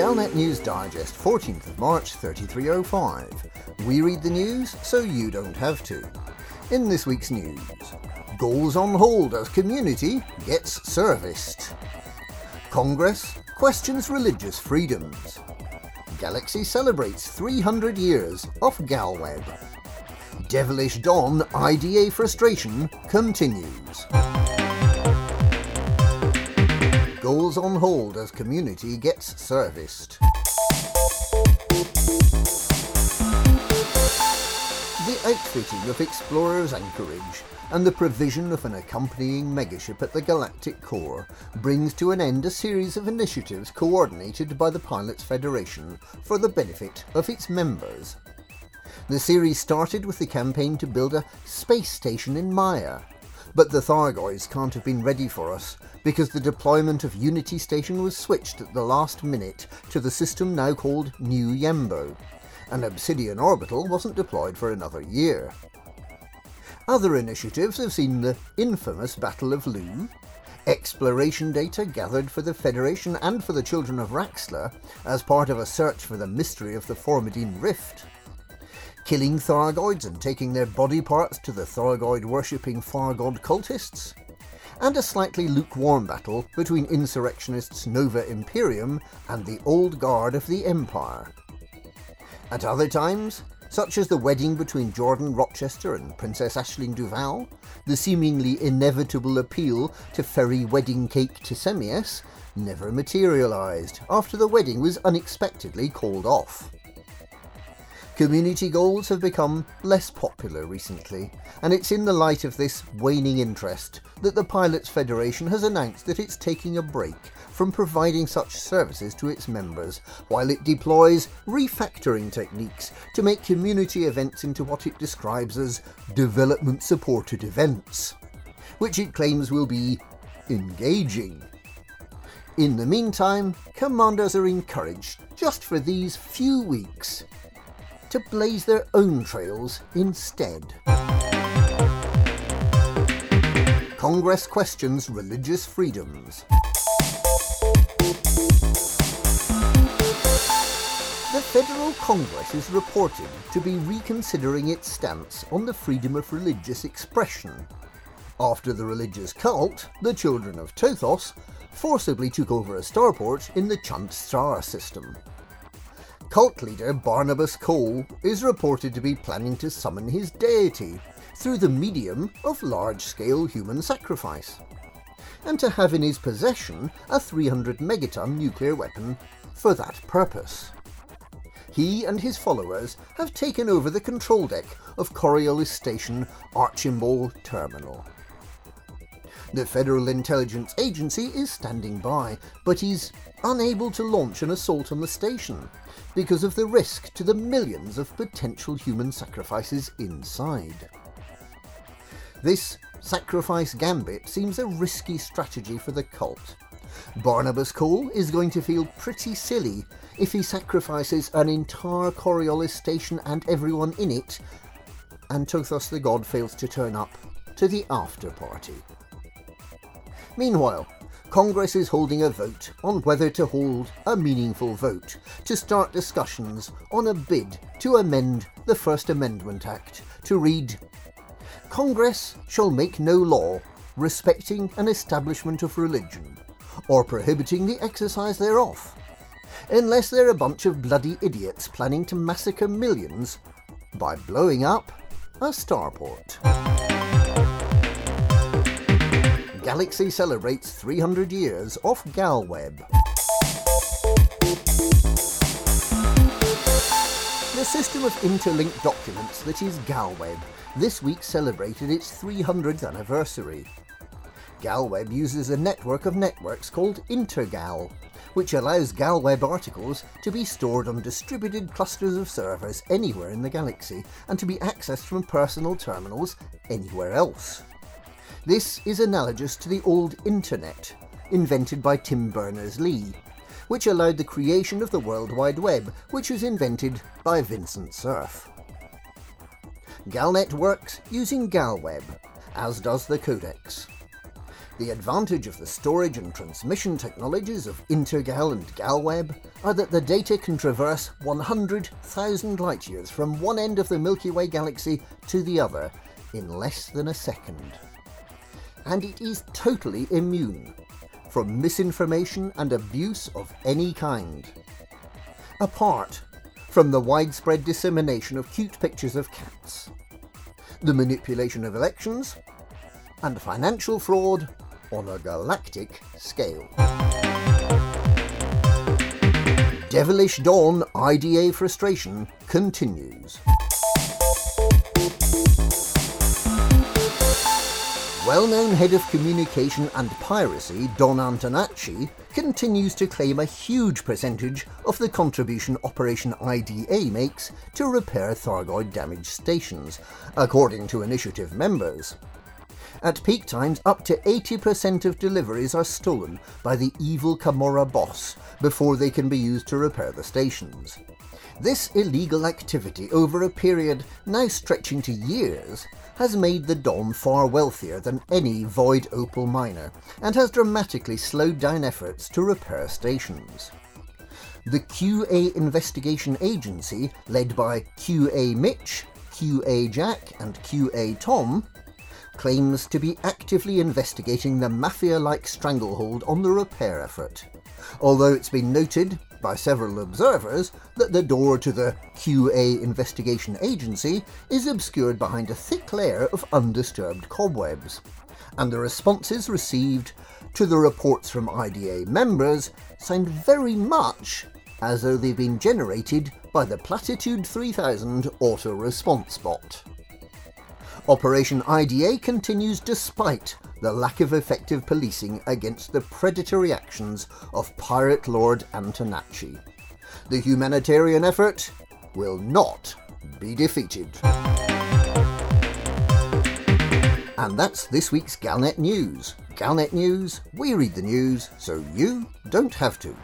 Galnet News Digest, 14th of March 3305. We read the news so you don't have to. In this week's news, goals on hold as community gets serviced. Congress questions religious freedoms. Galaxy celebrates 300 years of GalWeb. Devilish Dawn IDA frustration continues. Goals on hold as community gets serviced. The outfitting of Explorer's Anchorage and the provision of an accompanying megaship at the galactic core brings to an end a series of initiatives coordinated by the Pilots Federation for the benefit of its members. The series started with the campaign to build a space station in Maia, but the Thargoids can't have been ready for us because the deployment of Unity Station was switched at the last minute to the system now called New Yembo, and Obsidian Orbital wasn't deployed for another year. Other initiatives have seen the infamous Battle of Looe, exploration data gathered for the Federation and for the Children of Raxxla as part of a search for the mystery of the Formidine Rift, killing Thargoids and taking their body parts to the Thargoid worshipping Far God cultists, and a slightly lukewarm battle between insurrectionists Nova Imperium and the Old Guard of the Empire. At other times, such as the wedding between Jordan Rochester and Princess Aisling Duval, the seemingly inevitable appeal to ferry wedding cake to Semies, never materialised after the wedding was unexpectedly called off. Community goals have become less popular recently, and it's in the light of this waning interest that the Pilots Federation has announced that it's taking a break from providing such services to its members while it deploys refactoring techniques to make community events into what it describes as development supported events, which it claims will be engaging. In the meantime, commanders are encouraged, just for these few weeks, to blaze their own trails instead. Congress questions religious freedoms. The Federal Congress is reported to be reconsidering its stance on the freedom of religious expression after the religious cult, the Children of Tothos, forcibly took over a starport in the Chunt star system. Cult leader Barnabas Cole is reported to be planning to summon his deity through the medium of large scale human sacrifice, and to have in his possession a 300 megaton nuclear weapon for that purpose. He and his followers have taken over the control deck of Coriolis Station Archimball Terminal. The Federal Intelligence Agency is standing by, but is unable to launch an assault on the station because of the risk to the millions of potential human sacrifices inside. This sacrifice gambit seems a risky strategy for the cult. Barnabas Cole is going to feel pretty silly if he sacrifices an entire Coriolis station and everyone in it, and Tothos the god fails to turn up to the after party. Meanwhile, Congress is holding a vote on whether to hold a meaningful vote to start discussions on a bid to amend the First Amendment Act to read Congress shall make no law respecting an establishment of religion or prohibiting the exercise thereof, unless they're a bunch of bloody idiots planning to massacre millions by blowing up a starport. Galaxy celebrates 300 years of GalWeb. The system of interlinked documents that is GalWeb this week celebrated its 300th anniversary. GalWeb uses a network of networks called Intergal, which allows GalWeb articles to be stored on distributed clusters of servers anywhere in the galaxy and to be accessed from personal terminals anywhere else. This is analogous to the old Internet, invented by Tim Berners-Lee, which allowed the creation of the World Wide Web, which was invented by Vincent Cerf. Galnet works using GalWeb, as does the Codex. The advantage of the storage and transmission technologies of Intergal and Galweb are that the data can traverse 100,000 light years from one end of the Milky Way galaxy to the other in less than a second. And it is totally immune from misinformation and abuse of any kind. Apart from the widespread dissemination of cute pictures of cats, the manipulation of elections, and financial fraud on a galactic scale. Devilish Dawn IDA frustration continues. Well-known head of communication and piracy, Don Antonacci, continues to claim a huge percentage of the contribution Operation IDA makes to repair Thargoid damaged stations, according to initiative members. At peak times, up to 80% of deliveries are stolen by the evil Camorra boss before they can be used to repair the stations. This illegal activity over a period now stretching to years has made the Dom far wealthier than any Void Opal miner and has dramatically slowed down efforts to repair stations. The QA Investigation Agency, led by QA Mitch, QA Jack, and QA Tom, claims to be actively investigating the mafia like stranglehold on the repair effort, although it's been noted by several observers that the door to the QA investigation agency is obscured behind a thick layer of undisturbed cobwebs, and the responses received to the reports from IDA members sound very much as though they've been generated by the Platitude 3000 auto response bot. Operation IDA continues despite the lack of effective policing against the predatory actions of Pirate Lord Antonacci. The humanitarian effort will not be defeated. And that's this week's Galnet News. Galnet News, we read the news so you don't have to.